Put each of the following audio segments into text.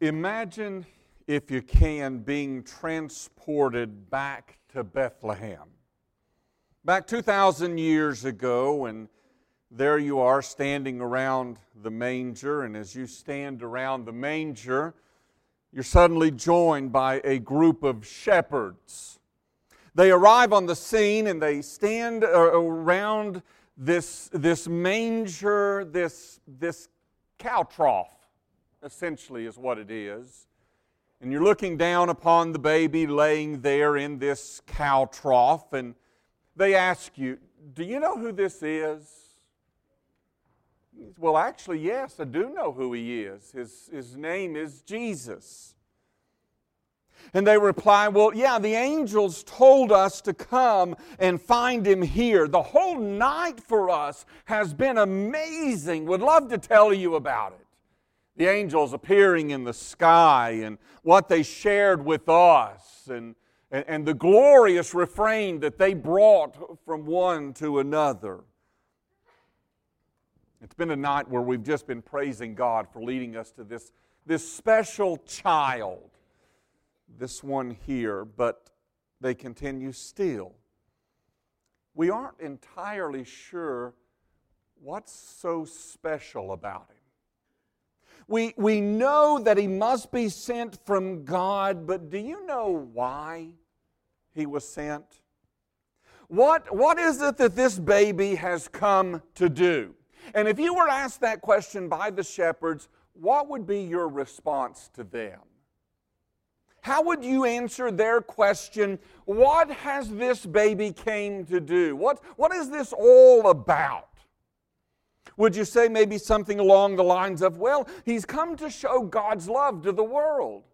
Imagine, if you can, being transported back to Bethlehem. Back 2,000 years ago, and there you are standing around the manger, and as you stand around the manger, you're suddenly joined by a group of shepherds. They arrive on the scene and they stand uh, around this, this manger, this, this cow trough, essentially, is what it is. And you're looking down upon the baby laying there in this cow trough, and they ask you, Do you know who this is? Well, actually, yes, I do know who he is. His, his name is Jesus. And they reply, Well, yeah, the angels told us to come and find him here. The whole night for us has been amazing. Would love to tell you about it. The angels appearing in the sky and what they shared with us and, and, and the glorious refrain that they brought from one to another. It's been a night where we've just been praising God for leading us to this, this special child this one here, but they continue still. We aren't entirely sure what's so special about him. We, we know that he must be sent from God, but do you know why he was sent? What, what is it that this baby has come to do? And if you were asked that question by the shepherds, what would be your response to them? How would you answer their question, what has this baby came to do? What, what is this all about? Would you say maybe something along the lines of, well, he's come to show God's love to the world?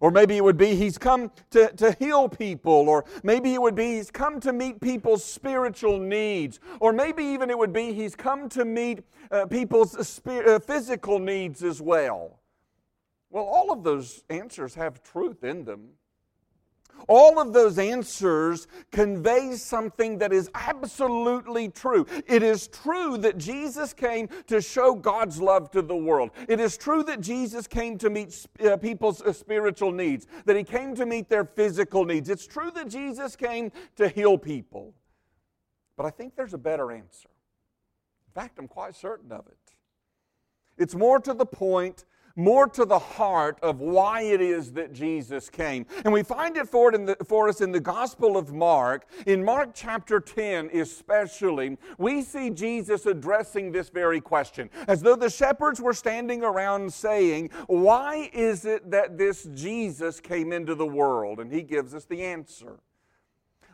Or maybe it would be he's come to, to heal people. Or maybe it would be he's come to meet people's spiritual needs. Or maybe even it would be he's come to meet uh, people's uh, physical needs as well. Well, all of those answers have truth in them. All of those answers convey something that is absolutely true. It is true that Jesus came to show God's love to the world. It is true that Jesus came to meet uh, people's uh, spiritual needs, that he came to meet their physical needs. It's true that Jesus came to heal people. But I think there's a better answer. In fact, I'm quite certain of it. It's more to the point more to the heart of why it is that Jesus came. And we find it for, it the, for us in the Gospel of Mark. In Mark chapter 10, especially, we see Jesus addressing this very question. As though the shepherds were standing around saying, Why is it that this Jesus came into the world? And he gives us the answer.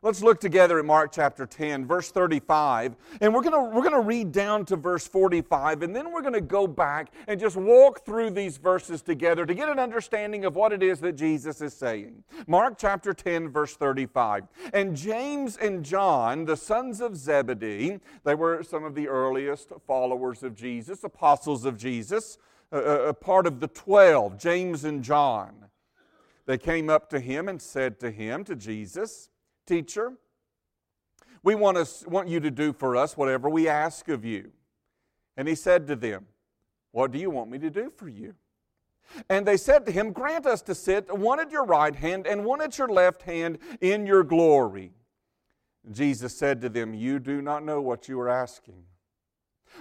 Let's look together at Mark chapter 10, verse 35. And we're going we're going to read down to verse 45, and then we're going to go back and just walk through these verses together to get an understanding of what it is that Jesus is saying. Mark chapter 10, verse 35. And James and John, the sons of Zebedee, they were some of the earliest followers of Jesus, apostles of Jesus, a, a part of the 12, James and John. They came up to him and said to him, to Jesus, Teacher, we want, us, want you to do for us whatever we ask of you. And he said to them, What do you want me to do for you? And they said to him, Grant us to sit one at your right hand and one at your left hand in your glory. Jesus said to them, You do not know what you are asking.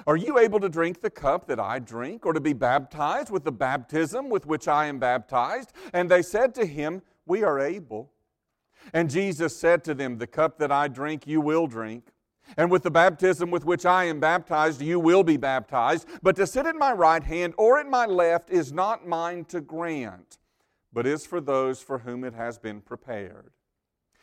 Are you able to drink the cup that I drink, or to be baptized with the baptism with which I am baptized? And they said to him, We are able. And Jesus said to them, The cup that I drink, you will drink. And with the baptism with which I am baptized, you will be baptized. But to sit at my right hand or at my left is not mine to grant, but is for those for whom it has been prepared.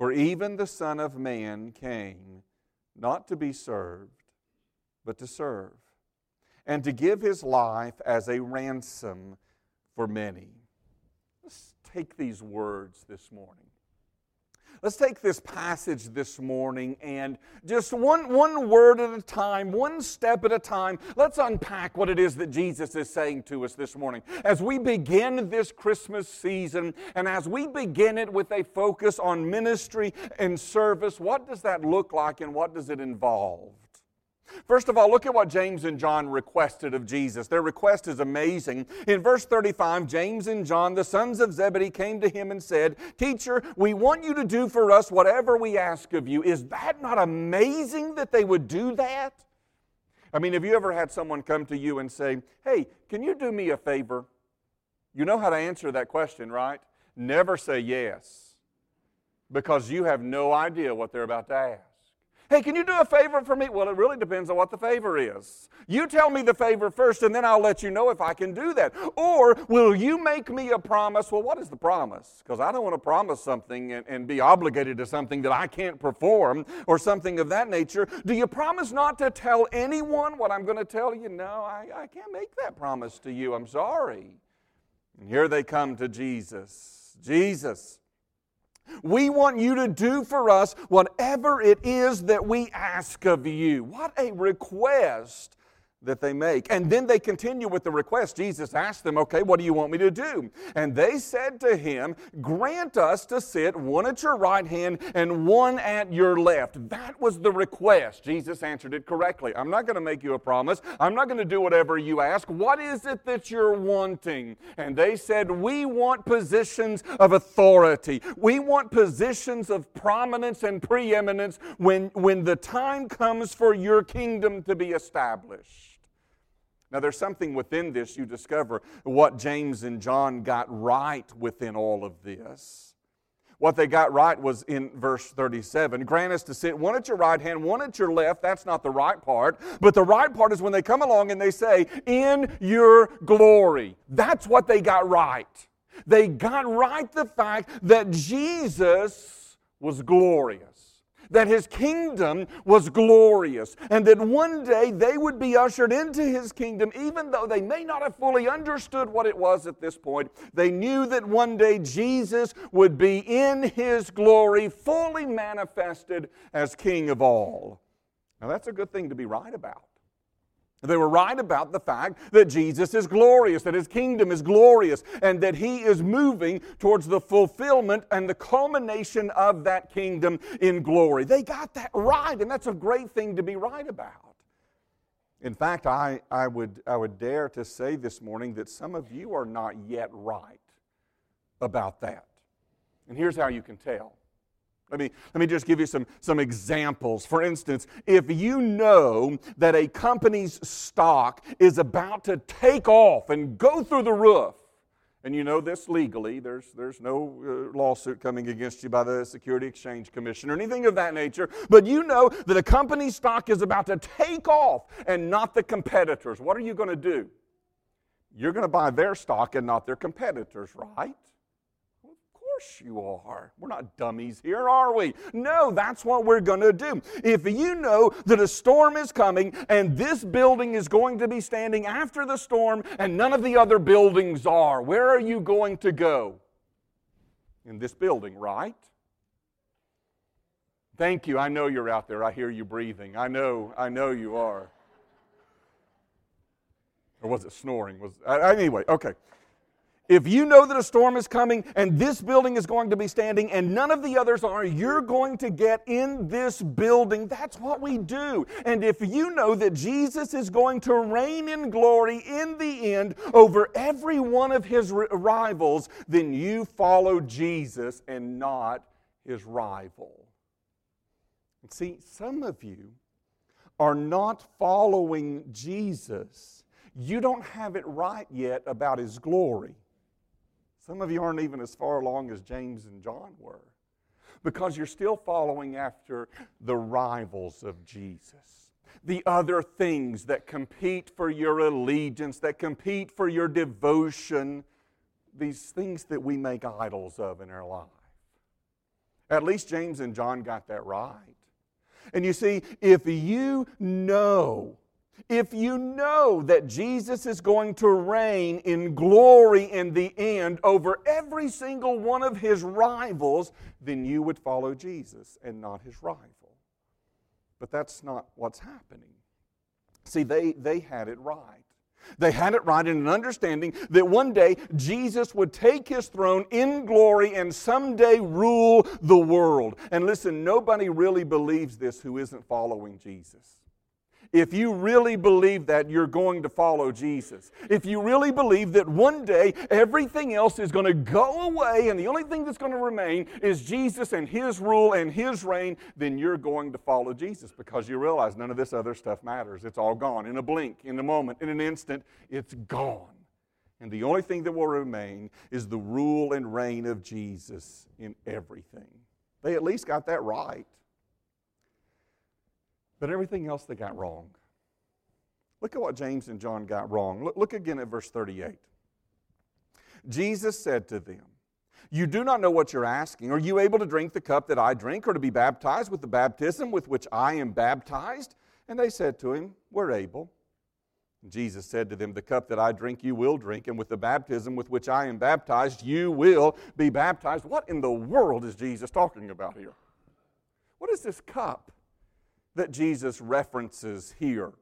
For even the Son of Man came not to be served, but to serve, and to give his life as a ransom for many. Let's take these words this morning. Let's take this passage this morning and just one, one word at a time, one step at a time, let's unpack what it is that Jesus is saying to us this morning. As we begin this Christmas season and as we begin it with a focus on ministry and service, what does that look like and what does it involve? First of all, look at what James and John requested of Jesus. Their request is amazing. In verse 35, James and John, the sons of Zebedee, came to him and said, Teacher, we want you to do for us whatever we ask of you. Is that not amazing that they would do that? I mean, have you ever had someone come to you and say, Hey, can you do me a favor? You know how to answer that question, right? Never say yes because you have no idea what they're about to ask. Hey, can you do a favor for me? Well, it really depends on what the favor is. You tell me the favor first, and then I'll let you know if I can do that. Or will you make me a promise? Well, what is the promise? Because I don't want to promise something and, and be obligated to something that I can't perform or something of that nature. Do you promise not to tell anyone what I'm going to tell you? No, I, I can't make that promise to you. I'm sorry. And here they come to Jesus. Jesus, we want you to do for us whatever it is that we ask of you. What a request that they make. And then they continue with the request. Jesus asked them, Okay, what do you want me to do? And they said to him, Grant us to sit one at your right hand and one at your left. That was the request. Jesus answered it correctly. I'm not going to make you a promise. I'm not going to do whatever you ask. What is it that you're wanting? And they said, We want positions of authority. We want positions of prominence and preeminence when, when the time comes for your kingdom to be established. Now, there's something within this you discover what James and John got right within all of this. What they got right was in verse 37. Grant us to sit one at your right hand, one at your left. That's not the right part. But the right part is when they come along and they say, In your glory. That's what they got right. They got right the fact that Jesus was glorious that his kingdom was glorious and that one day they would be ushered into his kingdom, even though they may not have fully understood what it was at this point. They knew that one day Jesus would be in his glory, fully manifested as king of all. Now, that's a good thing to be right about. They were right about the fact that Jesus is glorious, that his kingdom is glorious, and that he is moving towards the fulfillment and the culmination of that kingdom in glory. They got that right, and that's a great thing to be right about. In fact, I, I, would, I would dare to say this morning that some of you are not yet right about that. And here's how you can tell let me, let me just give you some, some examples. For instance, if you know that a company's stock is about to take off and go through the roof, and you know this legally, there's, there's no uh, lawsuit coming against you by the Security Exchange Commission or anything of that nature, but you know that a company's stock is about to take off and not the competitors. What are you going to do? You're going to buy their stock and not their competitors, right? Course you are. We're not dummies here, are we? No, that's what we're going to do. If you know that a storm is coming and this building is going to be standing after the storm and none of the other buildings are, where are you going to go? In this building, right? Thank you. I know you're out there. I hear you breathing. I know, I know you are. Or was it snoring? Was anyway, okay. If you know that a storm is coming and this building is going to be standing and none of the others are, you're going to get in this building. That's what we do. And if you know that Jesus is going to reign in glory in the end over every one of his rivals, then you follow Jesus and not his rival. See, some of you are not following Jesus. You don't have it right yet about his glory. Some of you aren't even as far along as James and John were because you're still following after the rivals of Jesus. The other things that compete for your allegiance, that compete for your devotion, these things that we make idols of in our life. At least James and John got that right. And you see, if you know if you know that Jesus is going to reign in glory in the end over every single one of his rivals, then you would follow Jesus and not his rival. But that's not what's happening. See, they, they had it right. They had it right in an understanding that one day Jesus would take his throne in glory and someday rule the world. And listen, nobody really believes this who isn't following Jesus. If you really believe that, you're going to follow Jesus. If you really believe that one day everything else is going to go away and the only thing that's going to remain is Jesus and His rule and His reign, then you're going to follow Jesus because you realize none of this other stuff matters. It's all gone in a blink, in a moment, in an instant. It's gone. And the only thing that will remain is the rule and reign of Jesus in everything. They at least got that right. But everything else they got wrong. Look at what James and John got wrong. Look, look again at verse 38. Jesus said to them, You do not know what you're asking. Are you able to drink the cup that I drink, or to be baptized with the baptism with which I am baptized? And they said to him, We're able. Jesus said to them, The cup that I drink, you will drink, and with the baptism with which I am baptized, you will be baptized. What in the world is Jesus talking about here? What is this cup? That Jesus references here.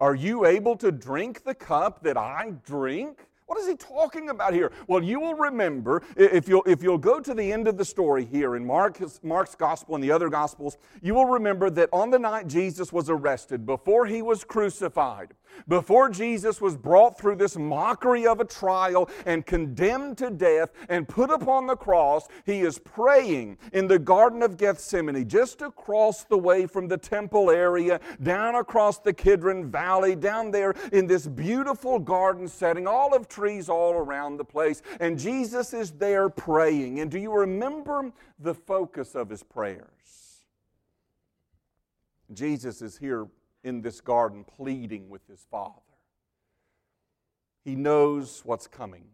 Are you able to drink the cup that I drink? What is he talking about here? Well, you will remember, if you'll, if you'll go to the end of the story here in Mark's, gospel and the other gospels, you will remember that on the night Jesus was arrested, before he was crucified, before Jesus was brought through this mockery of a trial and condemned to death and put upon the cross, he is praying in the Garden of Gethsemane, just across the way from the temple area, down across the Kidron Valley, down there in this beautiful garden setting, olive trees all around the place. And Jesus is there praying. And do you remember the focus of his prayers? Jesus is here in this garden pleading with his Father. He knows what's coming.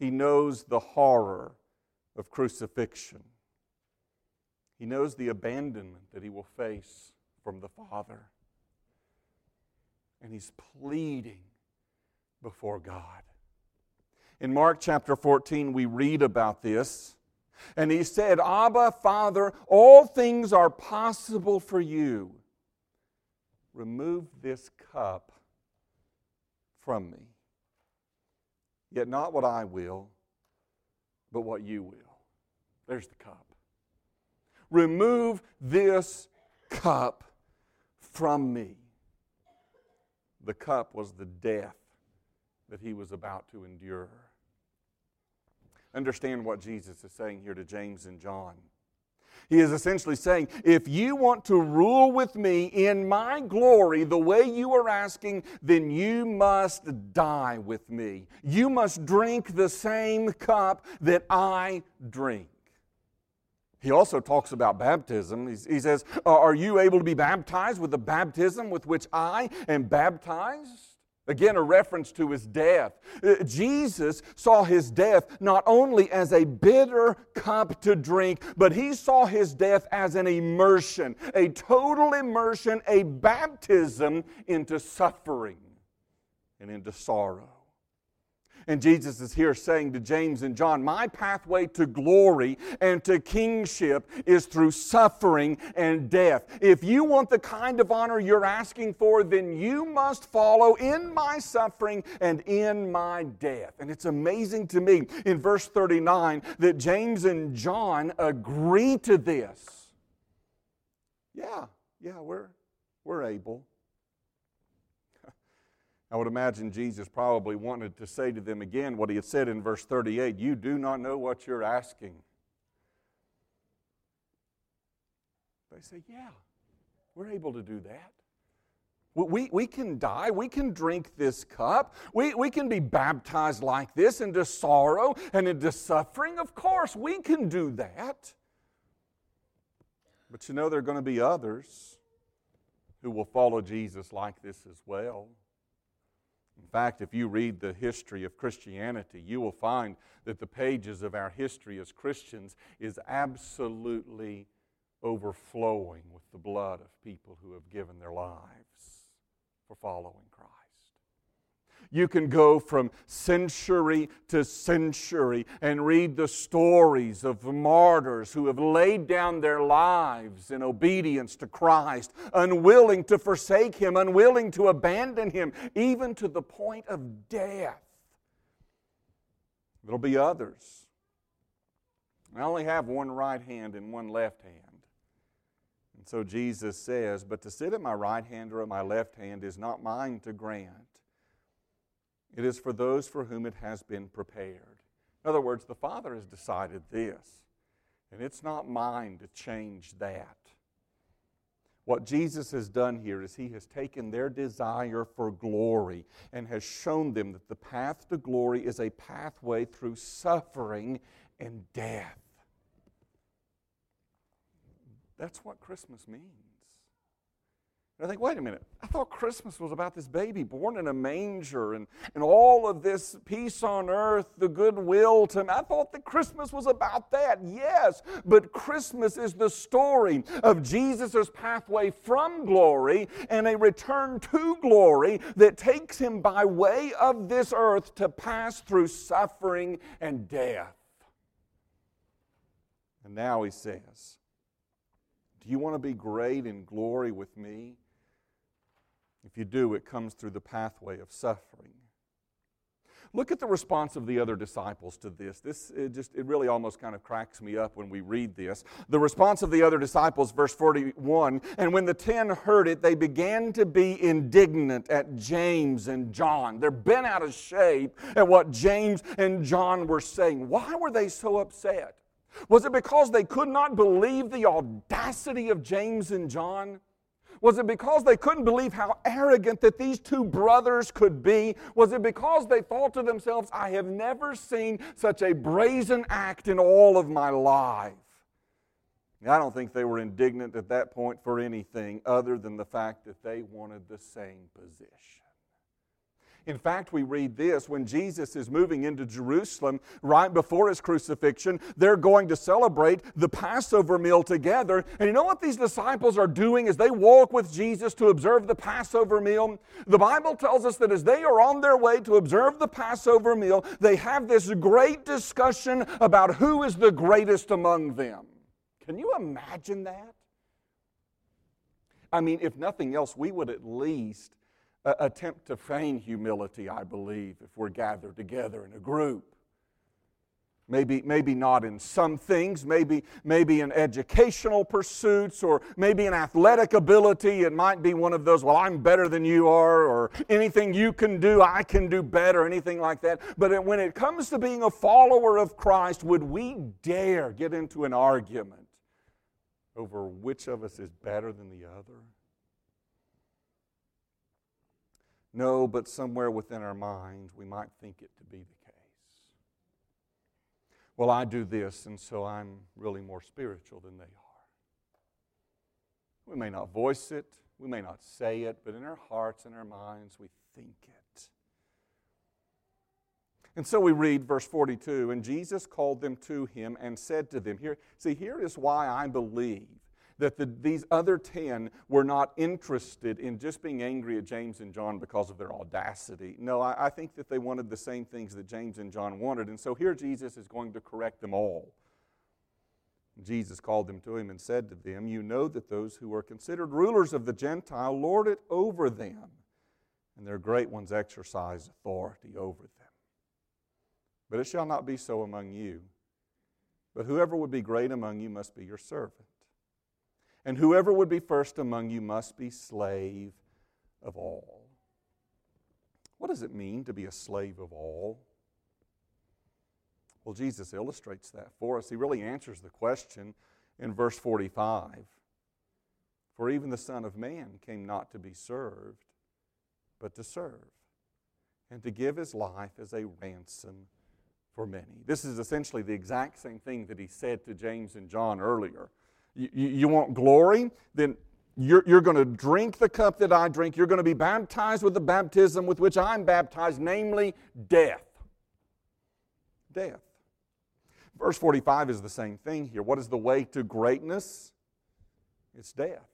He knows the horror of crucifixion. He knows the abandonment that he will face from the Father. And he's pleading before God. In Mark chapter 14, we read about this. And he said, Abba, Father, all things are possible for you. Remove this cup from me. Yet not what I will, but what you will. There's the cup. Remove this cup from me. The cup was the death that he was about to endure. Understand what Jesus is saying here to James and John. He is essentially saying, if you want to rule with me in my glory the way you are asking, then you must die with me. You must drink the same cup that I drink. He also talks about baptism. He says, uh, Are you able to be baptized with the baptism with which I am baptized? Again, a reference to his death. Uh, Jesus saw his death not only as a bitter cup to drink, but he saw his death as an immersion, a total immersion, a baptism into suffering and into sorrow. And Jesus is here saying to James and John, My pathway to glory and to kingship is through suffering and death. If you want the kind of honor you're asking for, then you must follow in my suffering and in my death. And it's amazing to me in verse 39 that James and John agree to this. Yeah, yeah, we're, we're able. I would imagine Jesus probably wanted to say to them again what he had said in verse 38 You do not know what you're asking. They say, Yeah, we're able to do that. We, we can die. We can drink this cup. We, we can be baptized like this into sorrow and into suffering. Of course, we can do that. But you know, there are going to be others who will follow Jesus like this as well. In fact, if you read the history of Christianity, you will find that the pages of our history as Christians is absolutely overflowing with the blood of people who have given their lives for following Christ. You can go from century to century and read the stories of martyrs who have laid down their lives in obedience to Christ, unwilling to forsake Him, unwilling to abandon Him, even to the point of death. There'll be others. I only have one right hand and one left hand. And so Jesus says, But to sit at my right hand or at my left hand is not mine to grant it is for those for whom it has been prepared. In other words, the Father has decided this, and it's not mine to change that. What Jesus has done here is He has taken their desire for glory and has shown them that the path to glory is a pathway through suffering and death. That's what Christmas means. And I think, wait a minute, I thought Christmas was about this baby born in a manger and, and all of this peace on earth, the goodwill to him. I thought that Christmas was about that, yes, but Christmas is the story of Jesus' pathway from glory and a return to glory that takes him by way of this earth to pass through suffering and death. And now he says, Do you want to be great in glory with me? If you do, it comes through the pathway of suffering. Look at the response of the other disciples to this. This it just it really almost kind of cracks me up when we read this. The response of the other disciples, verse 41, and when the ten heard it, they began to be indignant at James and John. They're bent out of shape at what James and John were saying. Why were they so upset? Was it because they could not believe the audacity of James and John? Was it because they couldn't believe how arrogant that these two brothers could be? Was it because they thought to themselves, I have never seen such a brazen act in all of my life? I don't think they were indignant at that point for anything other than the fact that they wanted the same position. In fact, we read this when Jesus is moving into Jerusalem right before his crucifixion, they're going to celebrate the Passover meal together. And you know what these disciples are doing as they walk with Jesus to observe the Passover meal? The Bible tells us that as they are on their way to observe the Passover meal, they have this great discussion about who is the greatest among them. Can you imagine that? I mean, if nothing else, we would at least attempt to feign humility, I believe, if we're gathered together in a group. Maybe, maybe not in some things, maybe, maybe in educational pursuits or maybe in athletic ability. It might be one of those, well, I'm better than you are, or anything you can do, I can do better, anything like that. But when it comes to being a follower of Christ, would we dare get into an argument over which of us is better than the other? No, but somewhere within our minds, we might think it to be the case. Well, I do this, and so I'm really more spiritual than they are. We may not voice it, we may not say it, but in our hearts and our minds, we think it. And so we read verse 42 and Jesus called them to him and said to them, Here, see, here is why I believe that the, these other 10 were not interested in just being angry at James and John because of their audacity. No, I, I think that they wanted the same things that James and John wanted. And so here Jesus is going to correct them all. Jesus called them to him and said to them, You know that those who are considered rulers of the Gentile lord it over them, and their great ones exercise authority over them. But it shall not be so among you. But whoever would be great among you must be your servant and whoever would be first among you must be slave of all. What does it mean to be a slave of all? Well, Jesus illustrates that for us. He really answers the question in verse 45. For even the Son of Man came not to be served, but to serve, and to give his life as a ransom for many. This is essentially the exact same thing that he said to James and John earlier you, you want glory, then you're, you're going to drink the cup that I drink. You're going to be baptized with the baptism with which I'm baptized, namely death. Death. Verse 45 is the same thing here. What is the way to greatness? It's death.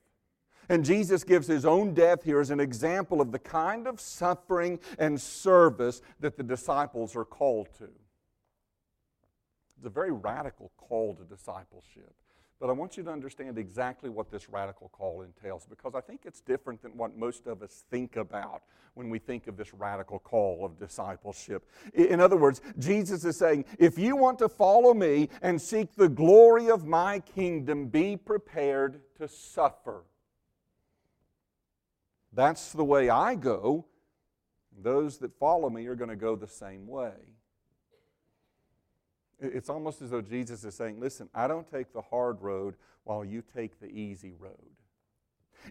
And Jesus gives his own death here as an example of the kind of suffering and service that the disciples are called to. It's a very radical call to discipleship. But I want you to understand exactly what this radical call entails because I think it's different than what most of us think about when we think of this radical call of discipleship. In other words, Jesus is saying, if you want to follow me and seek the glory of my kingdom, be prepared to suffer. That's the way I go. Those that follow me are going to go the same way. It's almost as though Jesus is saying, Listen, I don't take the hard road while you take the easy road.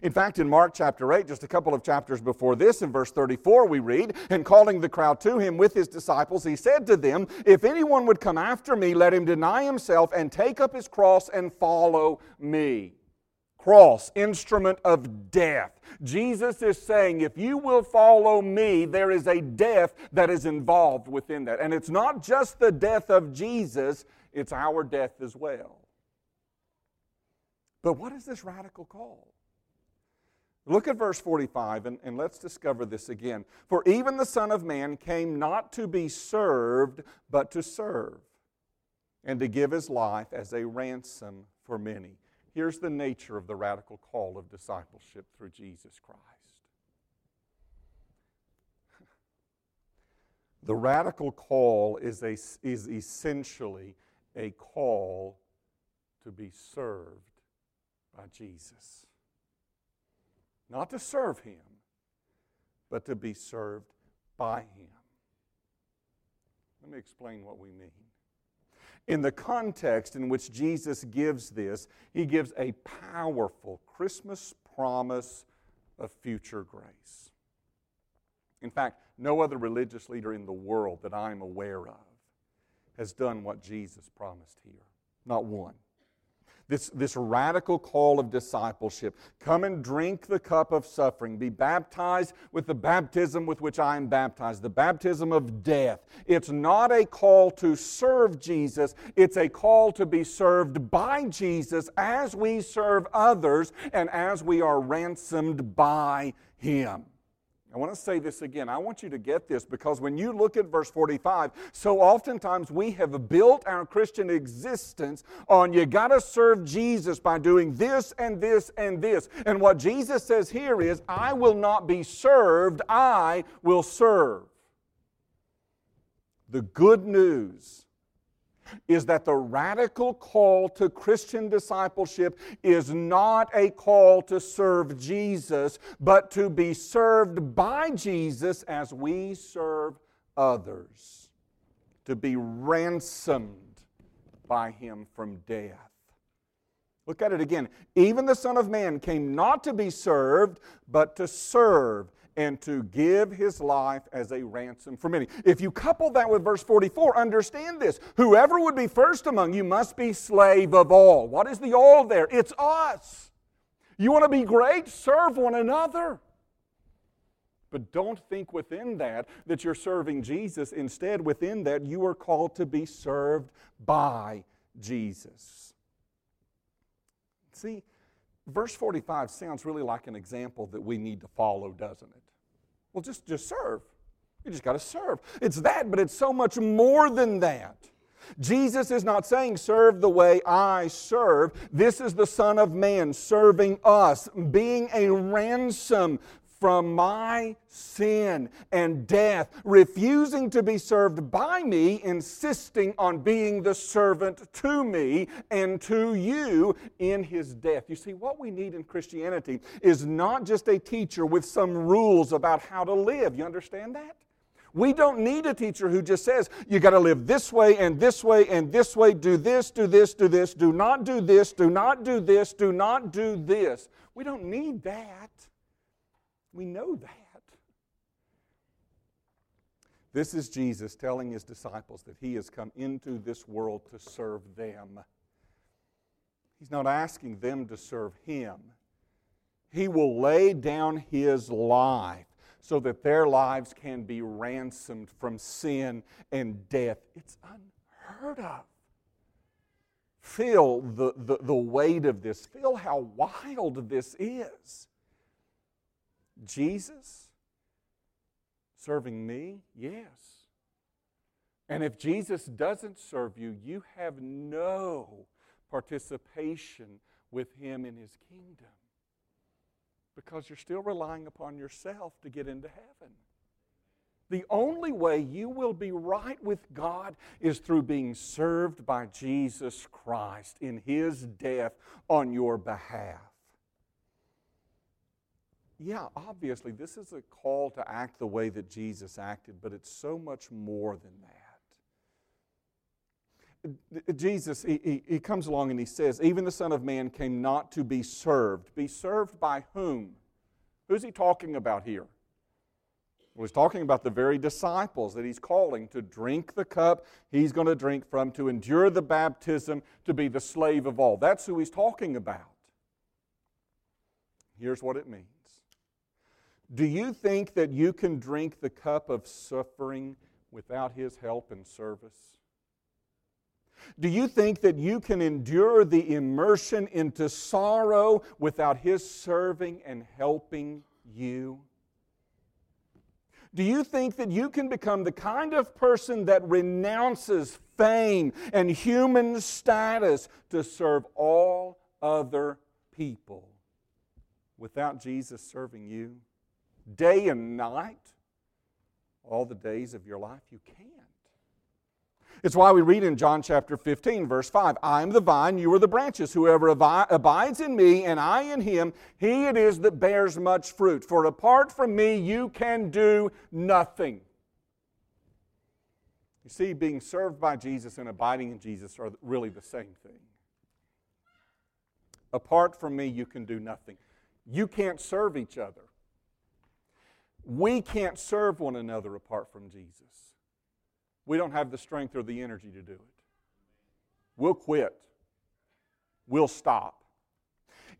In fact, in Mark chapter 8, just a couple of chapters before this, in verse 34, we read, And calling the crowd to him with his disciples, he said to them, If anyone would come after me, let him deny himself and take up his cross and follow me cross, instrument of death. Jesus is saying, if you will follow me, there is a death that is involved within that. And it's not just the death of Jesus, it's our death as well. But what is this radical call? Look at verse 45 and, and let's discover this again. For even the Son of Man came not to be served, but to serve, and to give his life as a ransom for many. Here's the nature of the radical call of discipleship through Jesus Christ. The radical call is, a, is essentially a call to be served by Jesus. Not to serve Him, but to be served by Him. Let me explain what we mean. In the context in which Jesus gives this, he gives a powerful Christmas promise of future grace. In fact, no other religious leader in the world that I'm aware of has done what Jesus promised here. Not one this, this radical call of discipleship. Come and drink the cup of suffering. Be baptized with the baptism with which I am baptized, the baptism of death. It's not a call to serve Jesus, it's a call to be served by Jesus as we serve others and as we are ransomed by Him. I want to say this again. I want you to get this because when you look at verse 45, so oftentimes we have built our Christian existence on you got to serve Jesus by doing this and this and this. And what Jesus says here is, I will not be served, I will serve. The good news is that the radical call to Christian discipleship is not a call to serve Jesus, but to be served by Jesus as we serve others, to be ransomed by Him from death. Look at it again. Even the Son of Man came not to be served, but to serve and to give his life as a ransom for many. If you couple that with verse 44, understand this. Whoever would be first among you must be slave of all. What is the all there? It's us. You want to be great? Serve one another. But don't think within that that you're serving Jesus. Instead, within that, you are called to be served by Jesus. See, verse 45 sounds really like an example that we need to follow, doesn't it? Well, just, just serve. You just got to serve. It's that, but it's so much more than that. Jesus is not saying, serve the way I serve. This is the Son of Man serving us, being a ransom from my sin and death, refusing to be served by me, insisting on being the servant to me and to you in his death. You see, what we need in Christianity is not just a teacher with some rules about how to live. You understand that? We don't need a teacher who just says, you got to live this way and this way and this way, do this, do this, do this, do not do this, do not do this, do not do this. We don't need that. We know that. This is Jesus telling his disciples that he has come into this world to serve them. He's not asking them to serve him. He will lay down his life so that their lives can be ransomed from sin and death. It's unheard of. feel the, the, the weight of this, feel how wild this is. Jesus serving me? Yes. And if Jesus doesn't serve you, you have no participation with him in his kingdom because you're still relying upon yourself to get into heaven. The only way you will be right with God is through being served by Jesus Christ in His death on your behalf. Yeah, obviously, this is a call to act the way that Jesus acted, but it's so much more than that. Jesus, he, he, he, comes along and he says, Even the Son of Man came not to be served. Be served by whom? Who's he talking about here? Well, he's talking about the very disciples that he's calling to drink the cup he's going to drink from, to endure the baptism, to be the slave of all. That's who he's talking about. Here's what it means Do you think that you can drink the cup of suffering without his help and service? Do you think that you can endure the immersion into sorrow without his serving and helping you? Do you think that you can become the kind of person that renounces fame and human status to serve all other people without Jesus serving you? Day and night, all the days of your life, you can't. It's why we read in John chapter 15, verse 5 I am the vine, you are the branches. Whoever abides in me and I in him, he it is that bears much fruit. For apart from me, you can do nothing. You see, being served by Jesus and abiding in Jesus are really the same thing. Apart from me, you can do nothing. You can't serve each other. We can't serve one another apart from Jesus we don't have the strength or the energy to do it. We'll quit. We'll stop.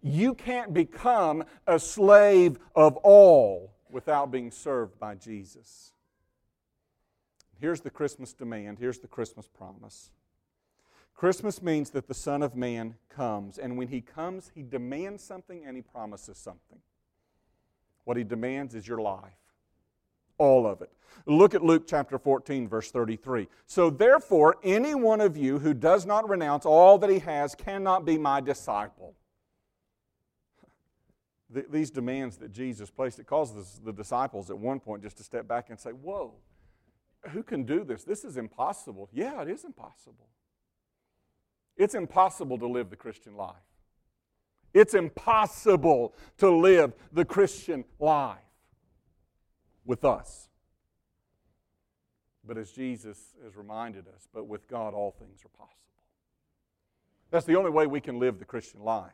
You can't become a slave of all without being served by Jesus. Here's the Christmas demand. Here's the Christmas promise. Christmas means that the Son of Man comes, and when He comes, He demands something and He promises something. What He demands is your life all of it. Look at Luke chapter 14, verse 33. So, therefore, any one of you who does not renounce all that he has cannot be my disciple. These demands that Jesus placed, it causes the disciples at one point just to step back and say, Whoa, who can do this? This is impossible. Yeah, it is impossible. It's impossible to live the Christian life. It's impossible to live the Christian life with us. But as Jesus has reminded us, but with God all things are possible. That's the only way we can live the Christian life,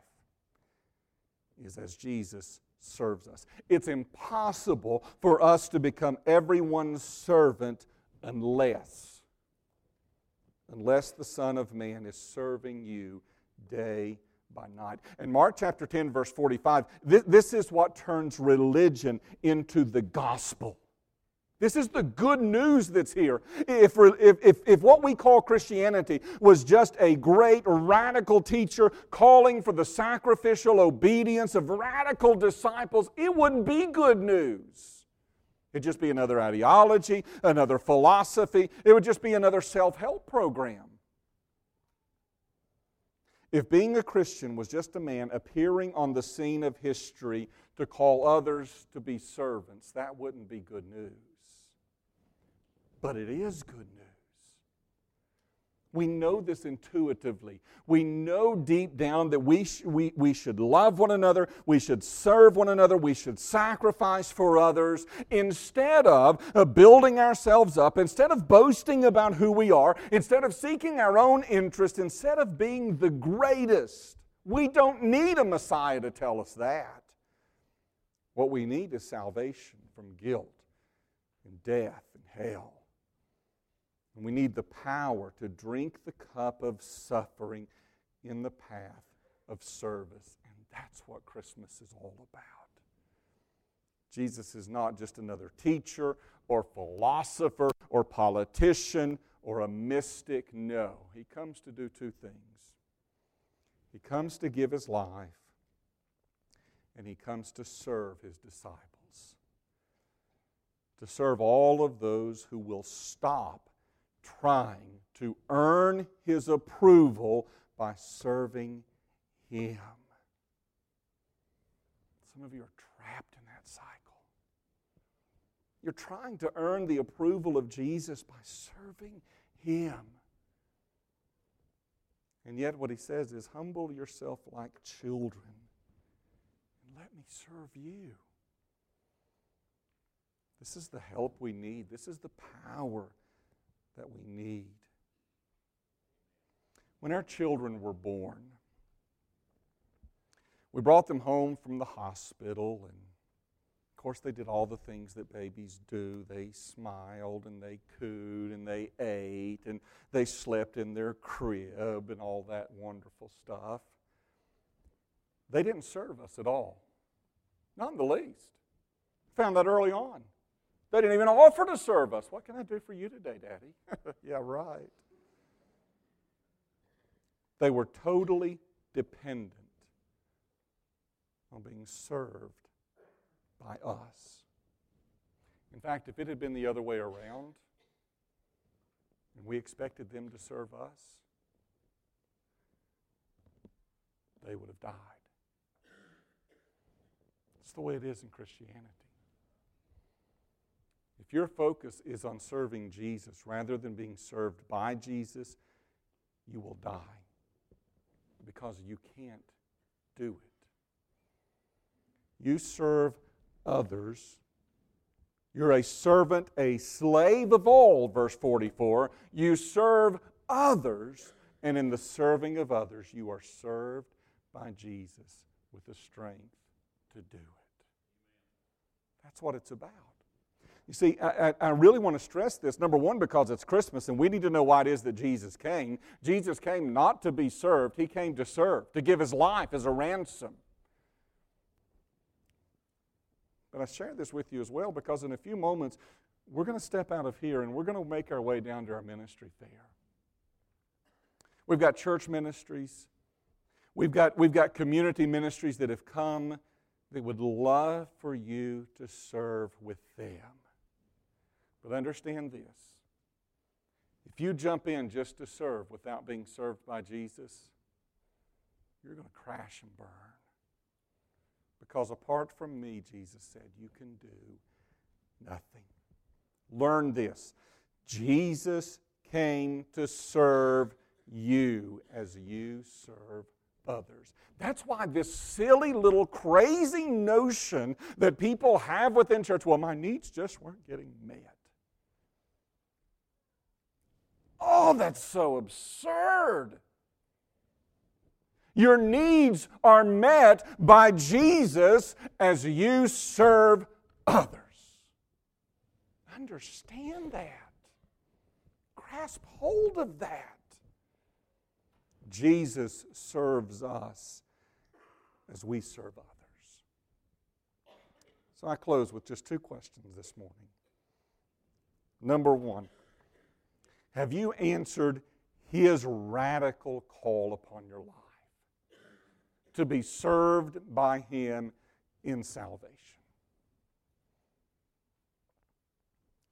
is as Jesus serves us. It's impossible for us to become everyone's servant unless, unless the Son of Man is serving you day by night. And Mark chapter 10, verse 45, this, is what turns religion into the gospel. This is the good news that's here. If, if, if, if, what we call Christianity was just a great radical teacher calling for the sacrificial obedience of radical disciples, it wouldn't be good news. It'd just be another ideology, another philosophy. It would just be another self help program. If being a Christian was just a man appearing on the scene of history to call others to be servants, that wouldn't be good news. But it is good news. We know this intuitively. We know deep down that we, sh- we, we should love one another, we should serve one another, we should sacrifice for others instead of uh, building ourselves up, instead of boasting about who we are, instead of seeking our own interest, instead of being the greatest. We don't need a Messiah to tell us that. What we need is salvation from guilt and death and hell. And we need the power to drink the cup of suffering in the path of service. And that's what Christmas is all about. Jesus is not just another teacher or philosopher or politician or a mystic. No, he comes to do two things. He comes to give his life, and he comes to serve his disciples, to serve all of those who will stop trying to earn his approval by serving him. Some of you are trapped in that cycle. You're trying to earn the approval of Jesus by serving him. And yet, what he says is, humble yourself like children and let me serve you. This is the help we need, this is the power that we need. When our children were born, we brought them home from the hospital, and of course, they did all the things that babies do. They smiled and they cooed and they ate and they slept in their crib and all that wonderful stuff. They didn't serve us at all, not in the least. Found that early on. They didn't even offer to serve us. What can I do for you today, Daddy? yeah, right. They were totally dependent on being served by us. In fact, if it had been the other way around, and we expected them to serve us, they would have died. It's the way it is in Christianity. If your focus is on serving Jesus rather than being served by Jesus, you will die because you can't do it. You serve others. You're a servant, a slave of all, verse 44. You serve others, and in the serving of others, you are served by Jesus with the strength to do it. That's what it's about. You see, I, I, really want to stress this. Number one, because it's Christmas, and we need to know why it is that Jesus came. Jesus came not to be served, He came to serve, to give His life as a ransom. But I share this with you as well because in a few moments, we're going to step out of here and we're going to make our way down to our ministry there. We've got church ministries. We've got, we've got community ministries that have come that would love for you to serve with them. But understand this if you jump in just to serve without being served by Jesus, you're going to crash and burn. Because apart from me, Jesus said, you can do nothing. Learn this Jesus came to serve you as you serve others. That's why this silly little crazy notion that people have within church well, my needs just weren't getting met. Oh, that's so absurd. Your needs are met by Jesus as you serve others. Understand that. Grasp hold of that. Jesus serves us as we serve others. So I close with just two questions this morning. Number one, have you answered his radical call upon your life to be served by him in salvation?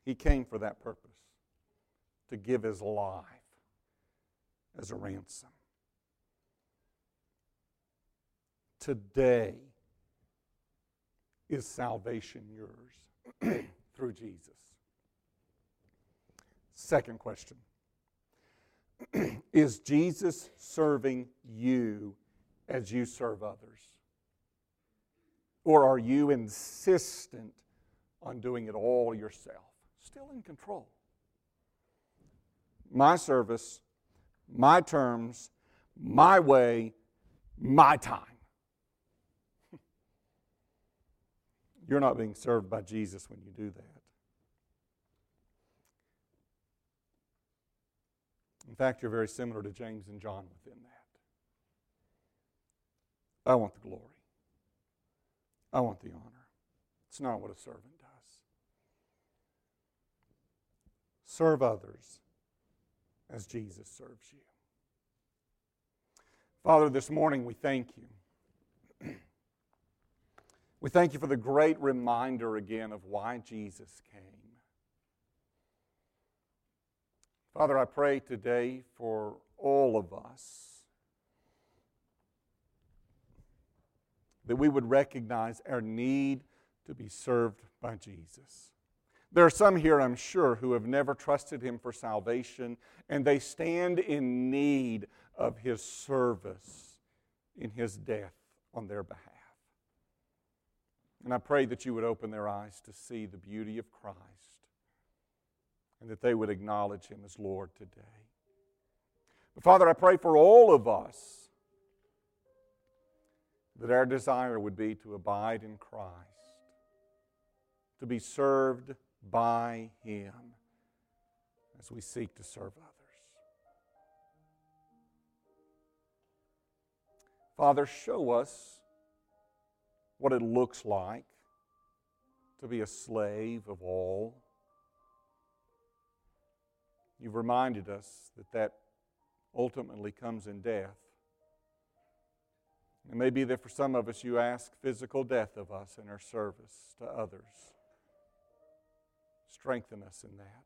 He came for that purpose to give his life as a ransom. Today is salvation yours through Jesus. Second question Is Jesus serving you as you serve others? Or are you insistent on doing it all yourself? Still in control. My service, my terms, my way, my time. You're not being served by Jesus when you do that. In fact, you're very similar to James and John within that. I want the glory. I want the honor. It's not what a servant does. Serve others as Jesus serves you. Father, this morning we thank you. we thank you for the great reminder again of why Jesus came. Father, I pray today for all of us that we would recognize our need to be served by Jesus. There are some here, I'm sure, who have never trusted Him for salvation, and they stand in need of His service in His death on their behalf. And I pray that you would open their eyes to see the beauty of Christ and that they would acknowledge Him as Lord today. But Father, I pray for all of us that our desire would be to abide in Christ, to be served by Him as we seek to serve others. Father, show us what it looks like to be a slave of all. You've reminded us that that ultimately comes in death. It may be that for some of us, you ask physical death of us in our service to others. Strengthen us in that.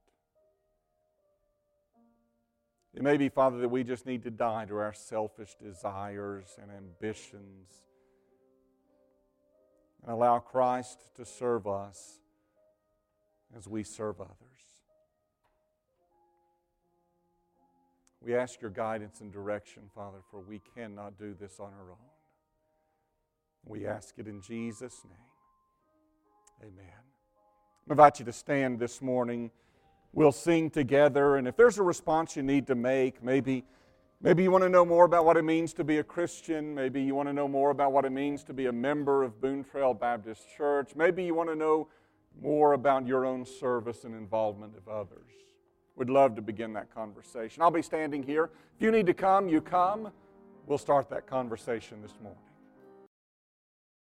It may be, Father, that we just need to die to our selfish desires and ambitions and allow Christ to serve us as we serve others. We ask your guidance and direction, Father, for we cannot do this on our own. We ask it in Jesus' name. Amen. I invite you to stand this morning. We'll sing together, and if there's a response you need to make, maybe, maybe you want to know more about what it means to be a Christian. Maybe you want to know more about what it means to be a member of Boone Trail Baptist Church. Maybe you want to know more about your own service and involvement of others. We'd love to begin that conversation. I'll be standing here. If you need to come, you come. We'll start that conversation this morning.